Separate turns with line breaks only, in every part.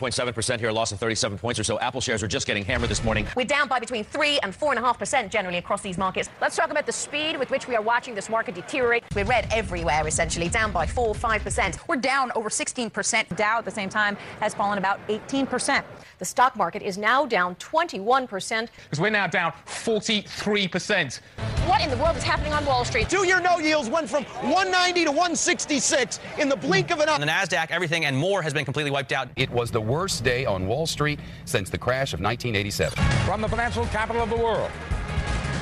0.7% here, a loss of 37 points or so. Apple shares are just getting hammered this morning.
We're down by between 3 and 4.5% generally across these markets. Let's talk about the speed with which we are watching this market deteriorate. We're red everywhere, essentially, down by 4 5%.
We're down over 16%. Dow at the same time has fallen about 18%.
The stock market is now down 21%.
Because we're now down 43%.
What in the world is happening on Wall Street?
Two year no yields went from 190 to 166 in the blink of an eye.
On the NASDAQ, everything and more has been completely wiped out.
It was the worst day on Wall Street since the crash of 1987.
From the financial capital of the world,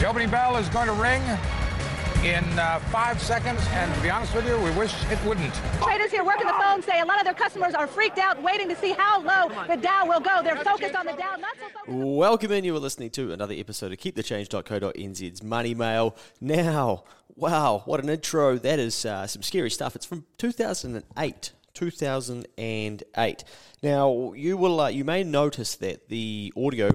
the opening bell is going to ring in uh, five seconds, and to be honest with you, we wish it wouldn't.
Traders here working the phone say a lot of their customers are freaked out, waiting to see how low the Dow will go. They're focused on the Dow, not so focused.
Welcome in. You are listening to another episode of KeepTheChange.co.nz's Money Mail. Now, wow, what an intro. That is uh, some scary stuff. It's from 2008. 2008. Now, you will uh, you may notice that the audio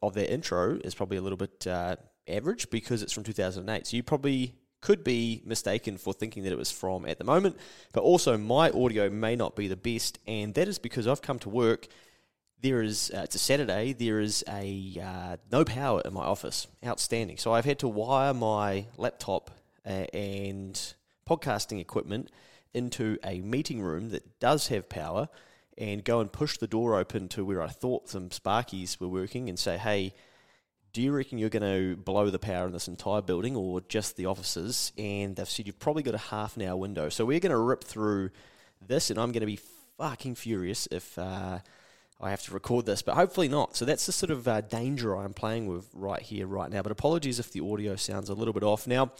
of that intro is probably a little bit uh, average because it's from 2008. So you probably could be mistaken for thinking that it was from at the moment, but also my audio may not be the best, and that is because I've come to work. There is uh, it's a Saturday. There is a uh, no power in my office. Outstanding. So I've had to wire my laptop uh, and podcasting equipment into a meeting room that does have power, and go and push the door open to where I thought some Sparkies were working, and say, "Hey, do you reckon you're going to blow the power in this entire building or just the offices? And they've said you've probably got a half an hour window. So we're going to rip through this, and I'm going to be fucking furious if uh, I have to record this, but hopefully not. So that's the sort of uh, danger I'm playing with right here, right now. But apologies if the audio sounds a little bit off. Now,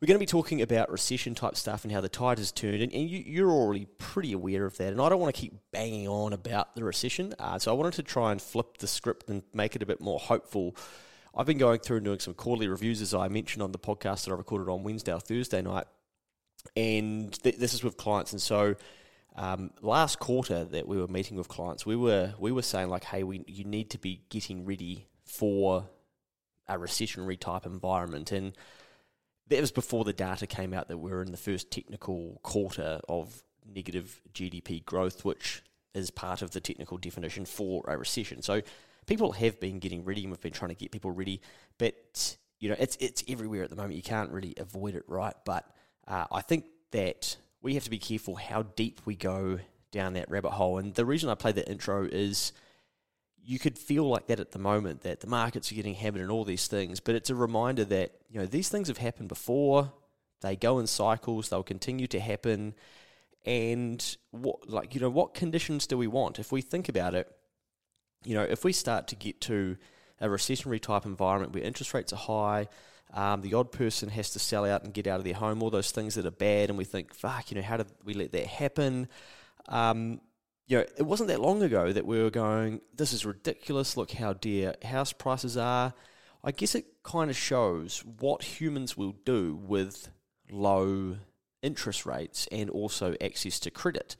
we're going to be talking about recession type stuff and how the tide has turned, and, and you, are already pretty aware of that. And I don't want to keep banging on about the recession, uh, so I wanted to try and flip the script and make it a bit more hopeful. I've been going through and doing some quarterly reviews, as I mentioned on the podcast that I recorded on Wednesday or Thursday night, and th- this is with clients. And so, um, last quarter that we were meeting with clients, we were we were saying like, hey, we you need to be getting ready for a recessionary type environment, and that was before the data came out that we are in the first technical quarter of negative GDP growth, which is part of the technical definition for a recession. So people have been getting ready, and we've been trying to get people ready, but you know it's it's everywhere at the moment. You can't really avoid it, right? But uh, I think that we have to be careful how deep we go down that rabbit hole. And the reason I play the intro is you could feel like that at the moment that the markets are getting hammered and all these things, but it's a reminder that you know these things have happened before. They go in cycles. They'll continue to happen. And what, like you know, what conditions do we want? If we think about it, you know, if we start to get to a recessionary type environment where interest rates are high, um, the odd person has to sell out and get out of their home, all those things that are bad, and we think, fuck, you know, how did we let that happen? Um, you know, it wasn't that long ago that we were going, this is ridiculous. Look how dear house prices are. I guess it kind of shows what humans will do with low interest rates and also access to credit.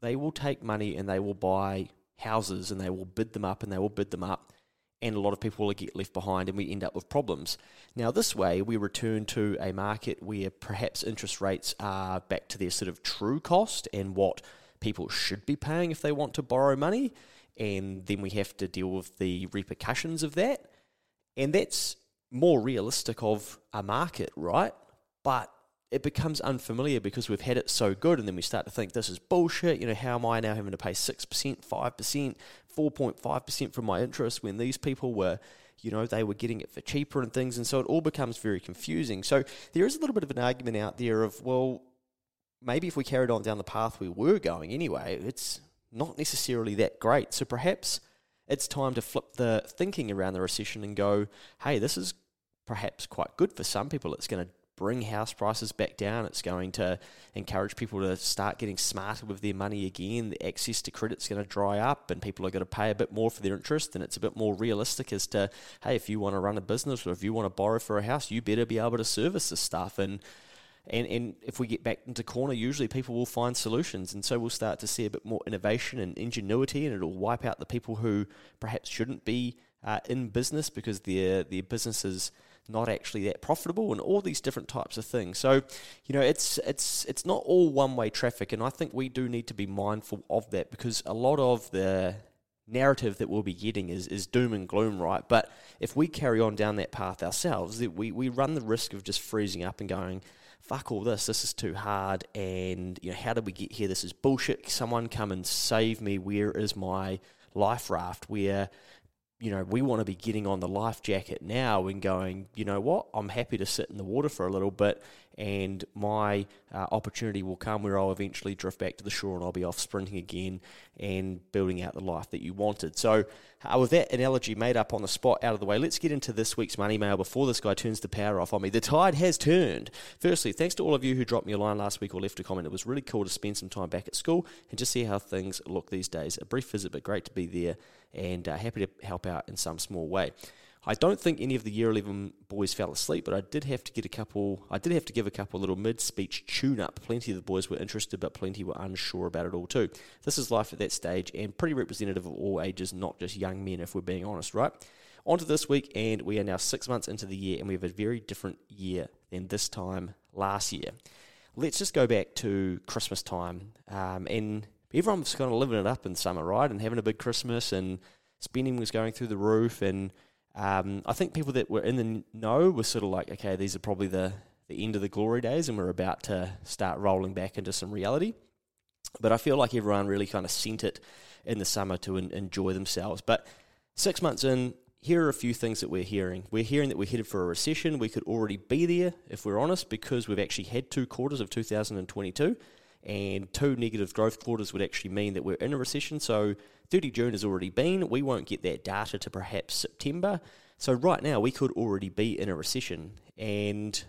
They will take money and they will buy houses and they will bid them up and they will bid them up. And a lot of people will get left behind and we end up with problems. Now, this way, we return to a market where perhaps interest rates are back to their sort of true cost and what people should be paying if they want to borrow money, and then we have to deal with the repercussions of that. And that's more realistic of a market, right? But it becomes unfamiliar because we've had it so good, and then we start to think this is bullshit. You know, how am I now having to pay 6%, 5%, 4.5% from my interest when these people were you know, they were getting it for cheaper and things. And so it all becomes very confusing. So there is a little bit of an argument out there of, well, maybe if we carried on down the path we were going anyway, it's not necessarily that great. So perhaps it's time to flip the thinking around the recession and go, hey, this is perhaps quite good for some people. It's going to bring house prices back down. It's going to encourage people to start getting smarter with their money again. The access to credit's going to dry up, and people are going to pay a bit more for their interest. And it's a bit more realistic as to, hey, if you want to run a business or if you want to borrow for a house, you better be able to service this stuff. And and, and if we get back into corner, usually people will find solutions. And so we'll start to see a bit more innovation and ingenuity, and it'll wipe out the people who perhaps shouldn't be uh, in business because their, their business is not actually that profitable and all these different types of things. So, you know, it's it's it's not all one way traffic and I think we do need to be mindful of that because a lot of the narrative that we'll be getting is, is doom and gloom, right? But if we carry on down that path ourselves, we, we run the risk of just freezing up and going, fuck all this, this is too hard, and you know, how did we get here? This is bullshit. Someone come and save me. Where is my life raft? Where you know, we want to be getting on the life jacket now and going, you know what, I'm happy to sit in the water for a little bit and my uh, opportunity will come where I'll eventually drift back to the shore and I'll be off sprinting again and building out the life that you wanted. So, uh, with that analogy made up on the spot out of the way, let's get into this week's money mail before this guy turns the power off on me. The tide has turned. Firstly, thanks to all of you who dropped me a line last week or left a comment. It was really cool to spend some time back at school and just see how things look these days. A brief visit, but great to be there and uh, happy to help out in some small way. I don't think any of the year 11 boys fell asleep, but I did have to get a couple, I did have to give a couple little mid speech tune up. Plenty of the boys were interested, but plenty were unsure about it all too. This is life at that stage and pretty representative of all ages, not just young men, if we're being honest, right? On to this week, and we are now six months into the year, and we have a very different year than this time last year. Let's just go back to Christmas time, um, and everyone's kind of living it up in summer, right? And having a big Christmas, and spending was going through the roof, and um, I think people that were in the know were sort of like, okay, these are probably the, the end of the glory days and we're about to start rolling back into some reality. But I feel like everyone really kind of sent it in the summer to enjoy themselves. But six months in, here are a few things that we're hearing. We're hearing that we're headed for a recession. We could already be there, if we're honest, because we've actually had two quarters of 2022 and two negative growth quarters would actually mean that we're in a recession. So 30 June has already been. We won't get that data to perhaps September. So right now we could already be in a recession. And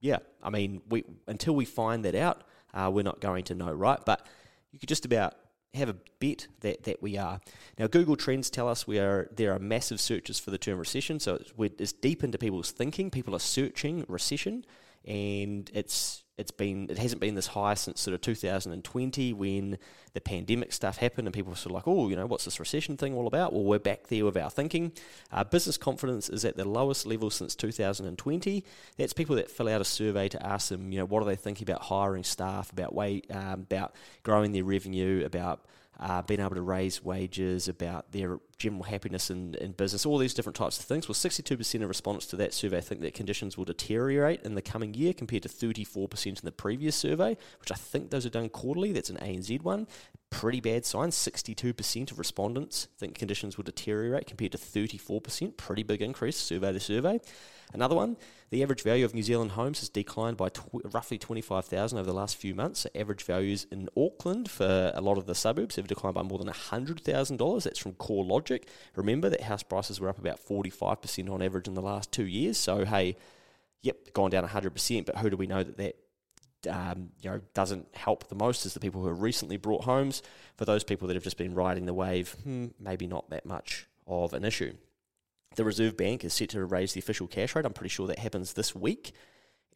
yeah, I mean, we until we find that out, uh, we're not going to know, right? But you could just about have a bet that, that we are. Now, Google Trends tell us we are there are massive searches for the term recession, so it's, it's deep into people's thinking. People are searching recession, and it's it's been it hasn't been this high since sort of 2020 when the pandemic stuff happened and people were sort of like, oh, you know, what's this recession thing all about? Well, we're back there with our thinking. Uh, business confidence is at the lowest level since 2020. That's people that fill out a survey to ask them, you know, what are they thinking about hiring staff, about way, um, about growing their revenue, about uh, being able to raise wages, about their general happiness in, in business, all these different types of things. Well, 62% of respondents to that survey think that conditions will deteriorate in the coming year compared to 34% in the previous survey, which I think those are done quarterly. That's an ANZ one. Pretty bad sign. 62% of respondents think conditions will deteriorate compared to 34%. Pretty big increase, survey to survey. Another one, the average value of New Zealand homes has declined by tw- roughly 25,000 over the last few months. So average values in Auckland for a lot of the suburbs have declined by more than $100,000. That's from CoreLogic. Remember that house prices were up about 45% on average in the last two years. So, hey, yep, gone down 100%, but who do we know that that um, you know, doesn't help the most is the people who have recently brought homes. For those people that have just been riding the wave, hmm, maybe not that much of an issue. The Reserve Bank is set to raise the official cash rate. I'm pretty sure that happens this week,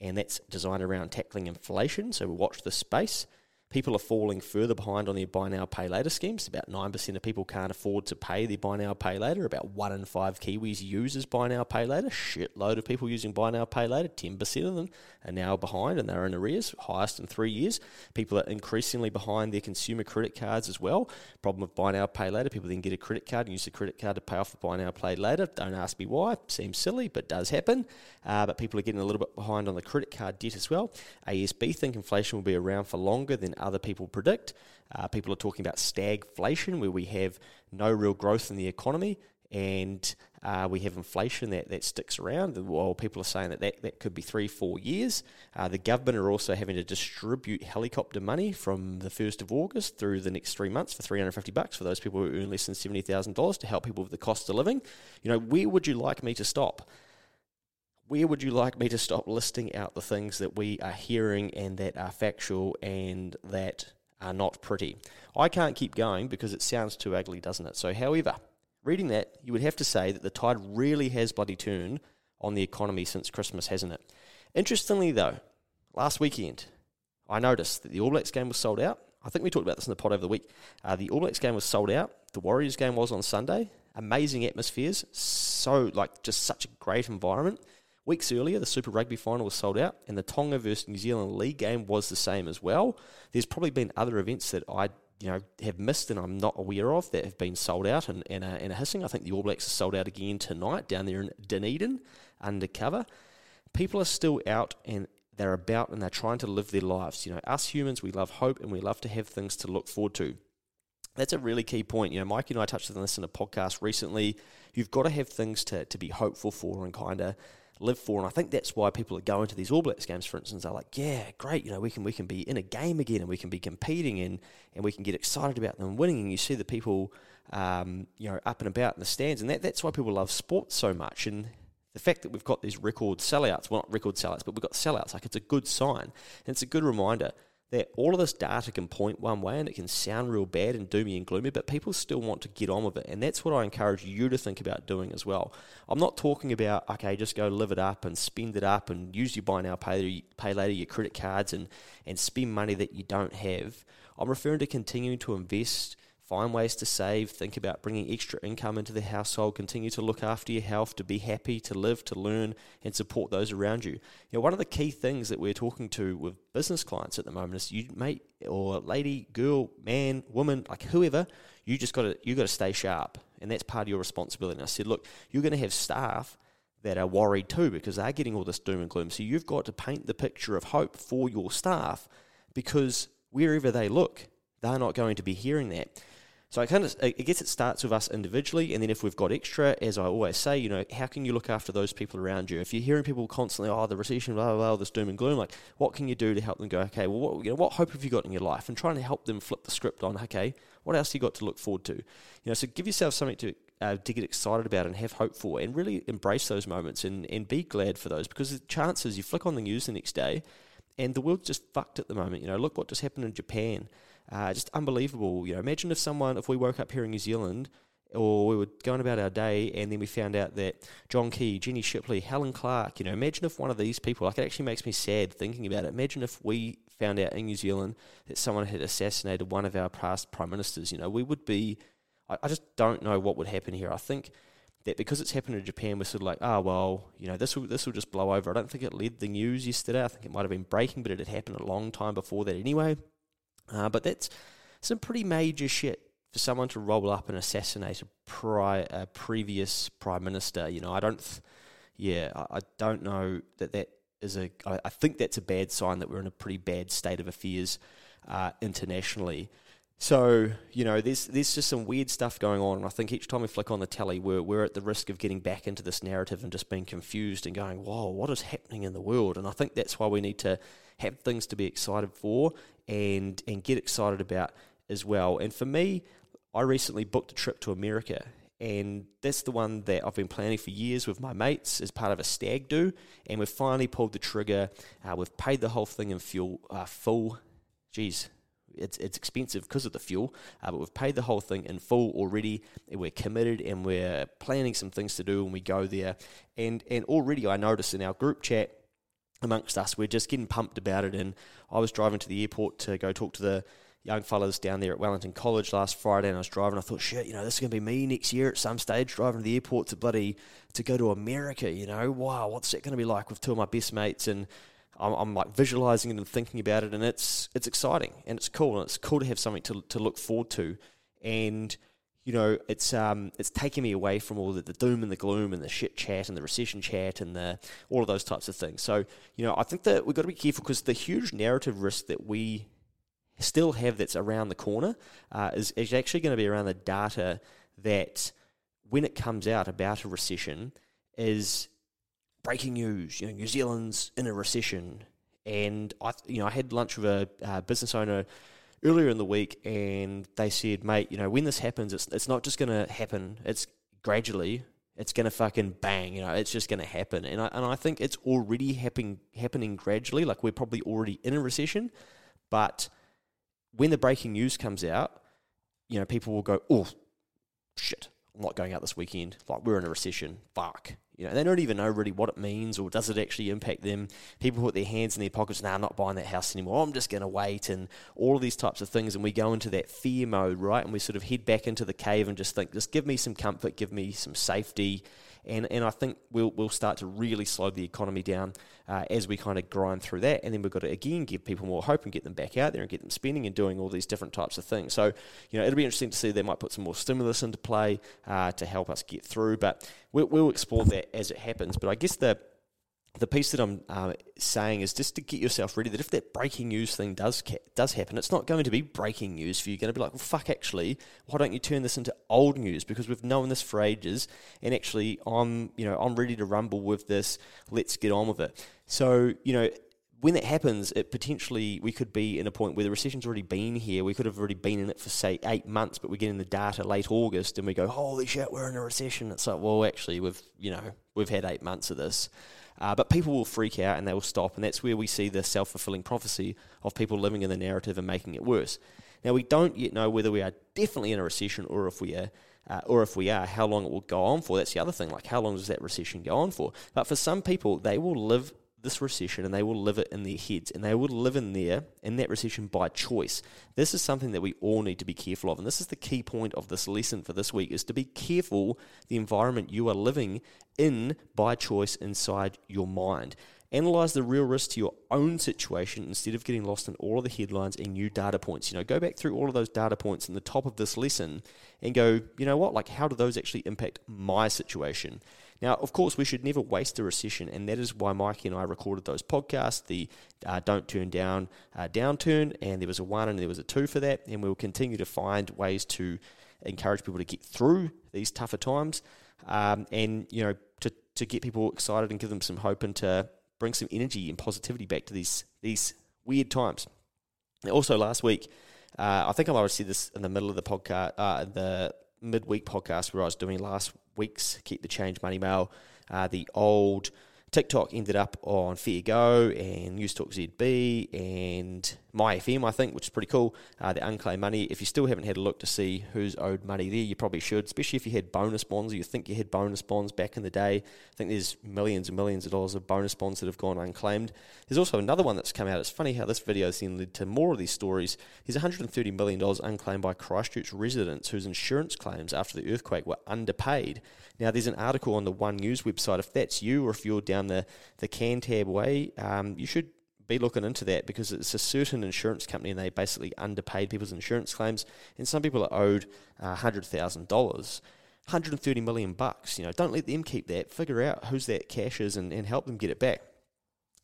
and that's designed around tackling inflation. So we'll watch this space. People are falling further behind on their buy now, pay later schemes. About 9% of people can't afford to pay their buy now, pay later. About 1 in 5 Kiwis uses buy now, pay later. Shitload of people using buy now, pay later. 10% of them are now behind and they're in arrears, highest in three years. People are increasingly behind their consumer credit cards as well. Problem with buy now, pay later. People then get a credit card and use the credit card to pay off the buy now, pay later. Don't ask me why. Seems silly, but does happen. Uh, but people are getting a little bit behind on the credit card debt as well. ASB think inflation will be around for longer than other people predict. Uh, people are talking about stagflation, where we have no real growth in the economy and uh, we have inflation that, that sticks around. While people are saying that, that that could be three, four years. Uh, the government are also having to distribute helicopter money from the 1st of August through the next three months for 350 bucks for those people who earn less than $70,000 to help people with the cost of living. You know, where would you like me to stop? Where would you like me to stop listing out the things that we are hearing and that are factual and that are not pretty? I can't keep going because it sounds too ugly, doesn't it? So, however, reading that, you would have to say that the tide really has bloody turned on the economy since Christmas, hasn't it? Interestingly, though, last weekend, I noticed that the All Blacks game was sold out. I think we talked about this in the pod over the week. Uh, the All Blacks game was sold out. The Warriors game was on Sunday. Amazing atmospheres. So, like, just such a great environment. Weeks earlier, the Super Rugby final was sold out, and the Tonga versus New Zealand League game was the same as well. There's probably been other events that I you know have missed and I'm not aware of that have been sold out and, and, are, and are hissing. I think the All Blacks are sold out again tonight down there in Dunedin undercover. People are still out and they're about and they're trying to live their lives. You know, us humans, we love hope and we love to have things to look forward to. That's a really key point. You know, Mike and I touched on this in a podcast recently. You've got to have things to, to be hopeful for and kind of live for. And I think that's why people are going to these All Blacks games, for instance. They're like, yeah, great, you know, we can we can be in a game again and we can be competing and, and we can get excited about them winning. And you see the people, um, you know, up and about in the stands. And that, that's why people love sports so much. And the fact that we've got these record sellouts, well, not record sellouts, but we've got sellouts, like it's a good sign. And it's a good reminder that all of this data can point one way and it can sound real bad and doomy and gloomy, but people still want to get on with it. And that's what I encourage you to think about doing as well. I'm not talking about, okay, just go live it up and spend it up and use your buy now, pay, pay later, your credit cards and, and spend money that you don't have. I'm referring to continuing to invest Find ways to save, think about bringing extra income into the household, continue to look after your health, to be happy, to live, to learn, and support those around you. You know, one of the key things that we're talking to with business clients at the moment is you mate or lady, girl, man, woman, like whoever, you just gotta you gotta stay sharp. And that's part of your responsibility. And I said, look, you're gonna have staff that are worried too because they're getting all this doom and gloom. So you've got to paint the picture of hope for your staff because wherever they look, they're not going to be hearing that. So I kind of, I guess it starts with us individually, and then if we've got extra, as I always say, you know, how can you look after those people around you? If you're hearing people constantly, oh, the recession, blah, blah, blah, this doom and gloom, like, what can you do to help them go, okay, well, what, you know, what hope have you got in your life? And trying to help them flip the script on, okay, what else you got to look forward to? You know, so give yourself something to uh, to get excited about and have hope for, and really embrace those moments and, and be glad for those because the chances you flick on the news the next day, and the world's just fucked at the moment. You know, look what just happened in Japan. Uh, just unbelievable. You know, imagine if someone, if we woke up here in New Zealand, or we were going about our day, and then we found out that John Key, Jenny Shipley, Helen Clark. You know, imagine if one of these people, like, it actually makes me sad thinking about it. Imagine if we found out in New Zealand that someone had assassinated one of our past prime ministers. You know, we would be. I, I just don't know what would happen here. I think that because it's happened in Japan, we're sort of like, oh well, you know, this will this will just blow over. I don't think it led the news yesterday. I think it might have been breaking, but it had happened a long time before that anyway. Uh, but that's some pretty major shit for someone to roll up and assassinate a, pri- a previous prime minister. You know, I don't, th- yeah, I, I, don't know that that is a. I, I, think that's a bad sign that we're in a pretty bad state of affairs uh, internationally. So you know, there's there's just some weird stuff going on, and I think each time we flick on the telly, we're we're at the risk of getting back into this narrative and just being confused and going, "Whoa, what is happening in the world?" And I think that's why we need to have things to be excited for and and get excited about as well. And for me, I recently booked a trip to America, and that's the one that I've been planning for years with my mates as part of a stag do, and we've finally pulled the trigger. Uh, we've paid the whole thing in fuel uh, full. Geez, it's it's expensive because of the fuel, uh, but we've paid the whole thing in full already. And we're committed, and we're planning some things to do when we go there. And and already I noticed in our group chat amongst us. We're just getting pumped about it. And I was driving to the airport to go talk to the young fellas down there at Wellington College last Friday, and I was driving. I thought, shit, you know, this is going to be me next year at some stage, driving to the airport to bloody to go to America. You know, wow, what's that going to be like with two of my best mates? And I'm, I'm, like visualizing it and thinking about it, and it's it's exciting and it's cool, and it's cool to have something to to look forward to. And you know, it's um, it's taking me away from all the, the, doom and the gloom and the shit chat and the recession chat and the all of those types of things. So, you know, I think that we've got to be careful because the huge narrative risk that we still have that's around the corner uh, is, is actually going to be around the data that when it comes out about a recession is breaking news. You know, New Zealand's in a recession, and I, you know, I had lunch with a uh, business owner earlier in the week, and they said, "Mate, you know, when this happens, it's it's not just going to happen. It's gradually. It's going to fucking bang. You know, it's just going to happen." And I and I think it's already happening happening gradually. Like we're probably already in a recession, but when the breaking news comes out, you know, people will go, "Oh, shit." I'm not going out this weekend. Like we're in a recession. Fuck. You know, they don't even know really what it means or does it actually impact them. People put their hands in their pockets. Now, nah, I'm not buying that house anymore. I'm just going to wait and all of these types of things. And we go into that fear mode, right? And we sort of head back into the cave and just think, just give me some comfort, give me some safety, and and I think we'll we'll start to really slow the economy down uh, as we kind of grind through that, and then we've got to again give people more hope and get them back out there and get them spending and doing all these different types of things. So you know it'll be interesting to see they might put some more stimulus into play uh, to help us get through, but we'll, we'll explore that as it happens. But I guess the the piece that I'm uh, saying is just to get yourself ready that if that breaking news thing does ca- does happen, it's not going to be breaking news for you. You're going to be like, well, fuck, actually, why don't you turn this into old news? Because we've known this for ages, and actually, I'm you know I'm ready to rumble with this. Let's get on with it. So you know. When that happens, it potentially we could be in a point where the recession's already been here. We could have already been in it for say eight months, but we're getting the data late August, and we go, "Holy shit, we're in a recession!" It's like, well, actually, we've you know we've had eight months of this. Uh, but people will freak out and they will stop, and that's where we see the self fulfilling prophecy of people living in the narrative and making it worse. Now we don't yet know whether we are definitely in a recession or if we are. Uh, or if we are, how long it will go on for. That's the other thing. Like, how long does that recession go on for? But for some people, they will live this recession and they will live it in their heads and they will live in there in that recession by choice. This is something that we all need to be careful of. And this is the key point of this lesson for this week is to be careful the environment you are living in by choice inside your mind. Analyze the real risk to your own situation instead of getting lost in all of the headlines and new data points. You know, go back through all of those data points in the top of this lesson and go, you know what, like how do those actually impact my situation? Now, of course, we should never waste a recession, and that is why Mikey and I recorded those podcasts, the uh, Don't Turn Down uh, Downturn, and there was a one and there was a two for that, and we will continue to find ways to encourage people to get through these tougher times, um, and you know, to to get people excited and give them some hope and to bring some energy and positivity back to these these weird times. Also, last week, uh, I think I might have said this in the middle of the podcast, uh, the midweek podcast where I was doing last week's Keep the Change Money Mail. Uh, the old TikTok ended up on Fair Go and News Talk ZB and MyFM, I think, which is pretty cool. Uh, the unclaimed money. If you still haven't had a look to see who's owed money there, you probably should, especially if you had bonus bonds or you think you had bonus bonds back in the day. I think there's millions and millions of dollars of bonus bonds that have gone unclaimed. There's also another one that's come out. It's funny how this video has then led to more of these stories. There's $130 million unclaimed by Christchurch residents whose insurance claims after the earthquake were underpaid. Now, there's an article on the One News website. If that's you or if you're down the, the Cantab way, um, you should be looking into that because it's a certain insurance company and they basically underpaid people's insurance claims. And some people are owed uh, $100,000. 130 million bucks. You know, don't let them keep that. Figure out whose that cash is and, and help them get it back.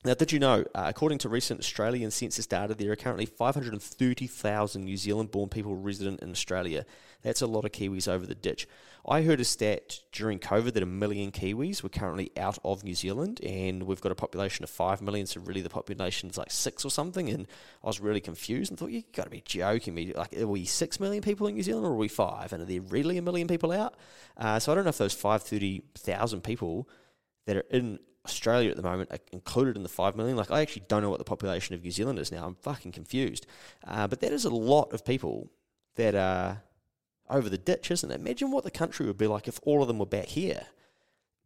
Now, did you know, uh, according to recent Australian census data, there are currently 530,000 New Zealand born people resident in Australia. That's a lot of Kiwis over the ditch. I heard a stat during COVID that a million Kiwis were currently out of New Zealand, and we've got a population of 5 million, so really the population is like 6 or something. And I was really confused and thought, you've got to be joking me. Like, are we 6 million people in New Zealand or are we 5? And are there really a million people out? Uh, so I don't know if those 530,000 people that are in Australia at the moment are included in the 5 million. Like, I actually don't know what the population of New Zealand is now. I'm fucking confused. Uh, but that is a lot of people that are over the ditch, isn't it? Imagine what the country would be like if all of them were back here.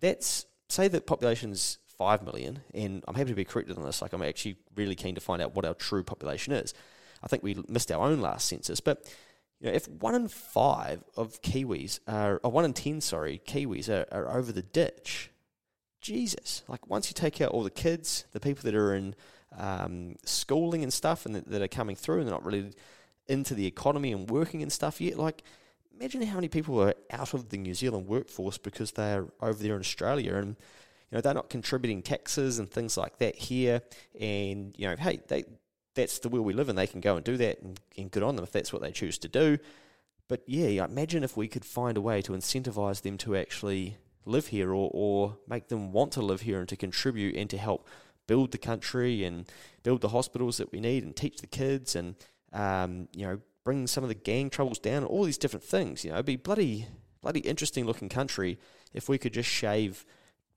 That's, say the population's 5 million, and I'm happy to be corrected on this. Like, I'm actually really keen to find out what our true population is. I think we missed our own last census, but you know, if one in five of Kiwis are, or one in ten, sorry, Kiwis are, are over the ditch, Jesus, like once you take out all the kids, the people that are in um, schooling and stuff, and that, that, are coming through, and they're not really into the economy and working and stuff yet. Like, imagine how many people are out of the New Zealand workforce because they're over there in Australia, and you know they're not contributing taxes and things like that here. And you know, hey, they that's the world we live in. They can go and do that, and, and good on them if that's what they choose to do. but yeah, imagine if we could find a way to incentivize them to actually live here or, or make them want to live here and to contribute and to help build the country and build the hospitals that we need and teach the kids and um, you know bring some of the gang troubles down and all these different things you know. It'd be bloody bloody interesting looking country if we could just shave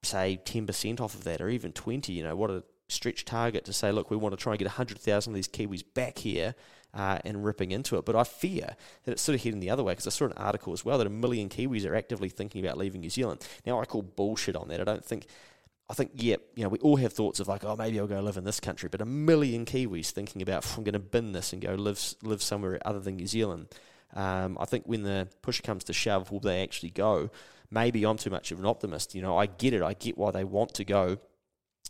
say 10% off of that or even 20 you know. What a stretch target to say look we want to try and get 100,000 of these kiwis back here uh, and ripping into it. But I fear that it's sort of heading the other way because I saw an article as well that a million Kiwis are actively thinking about leaving New Zealand. Now, I call bullshit on that. I don't think. I think, yeah, you know, we all have thoughts of like, oh, maybe I'll go live in this country, but a million Kiwis thinking about, I'm going to bin this and go live live somewhere other than New Zealand. Um, I think when the push comes to shove, will they actually go? Maybe I'm too much of an optimist. You know, I get it. I get why they want to go,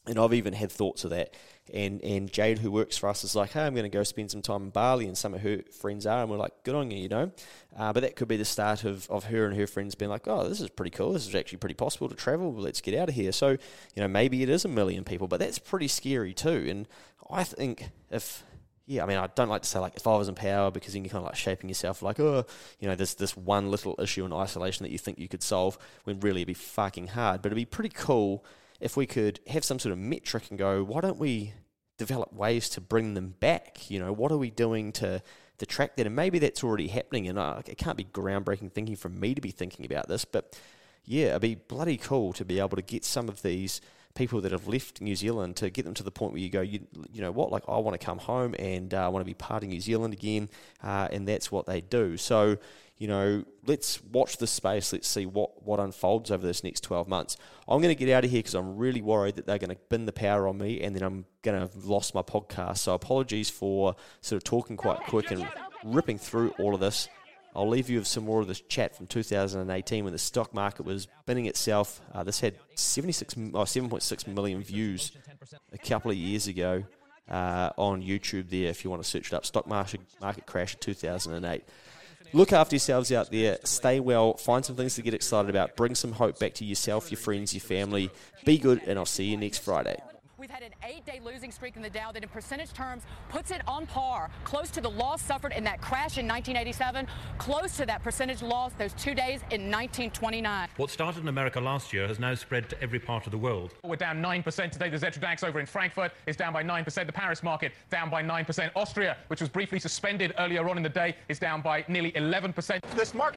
and I've even had thoughts of that. And and Jade, who works for us, is like, hey, I'm going to go spend some time in Bali, and some of her friends are, and we're like, good on you, you know. Uh, but that could be the start of, of her and her friends being like, oh, this is pretty cool. This is actually pretty possible to travel. Let's get out of here. So, you know, maybe it is a million people, but that's pretty scary too. And I think if yeah, I mean, I don't like to say like if I was in power because then you're kind of like shaping yourself like, oh, you know, there's this one little issue in isolation that you think you could solve when really it'd be fucking hard. But it'd be pretty cool if we could have some sort of metric and go, why don't we develop ways to bring them back? You know, what are we doing to to track that? And maybe that's already happening. And uh, it can't be groundbreaking thinking from me to be thinking about this, but yeah, it'd be bloody cool to be able to get some of these people that have left New Zealand to get them to the point where you go, you, you know what, like I want to come home and uh, I want to be part of New Zealand again, uh, and that's what they do. So, you know, let's watch this space. Let's see what, what unfolds over this next 12 months. I'm going to get out of here because I'm really worried that they're going to bin the power on me and then I'm going to have lost my podcast. So apologies for sort of talking quite quick and ripping through all of this. I'll leave you with some more of this chat from 2018 when the stock market was binning itself. Uh, this had 76, oh, 7.6 million views a couple of years ago uh, on YouTube there if you want to search it up. Stock market, market crash of 2008. Look after yourselves out there. Stay well. Find some things to get excited about. Bring some hope back to yourself, your friends, your family. Be good, and I'll see you next Friday.
We've had an eight-day losing streak in the Dow that in percentage terms puts it on par, close to the loss suffered in that crash in 1987, close to that percentage loss those two days in 1929.
What started in America last year has now spread to every part of the world.
We're down 9% today. The Xetra DAX over in Frankfurt is down by 9%. The Paris market down by 9%. Austria, which was briefly suspended earlier on in the day, is down by nearly 11%.
This market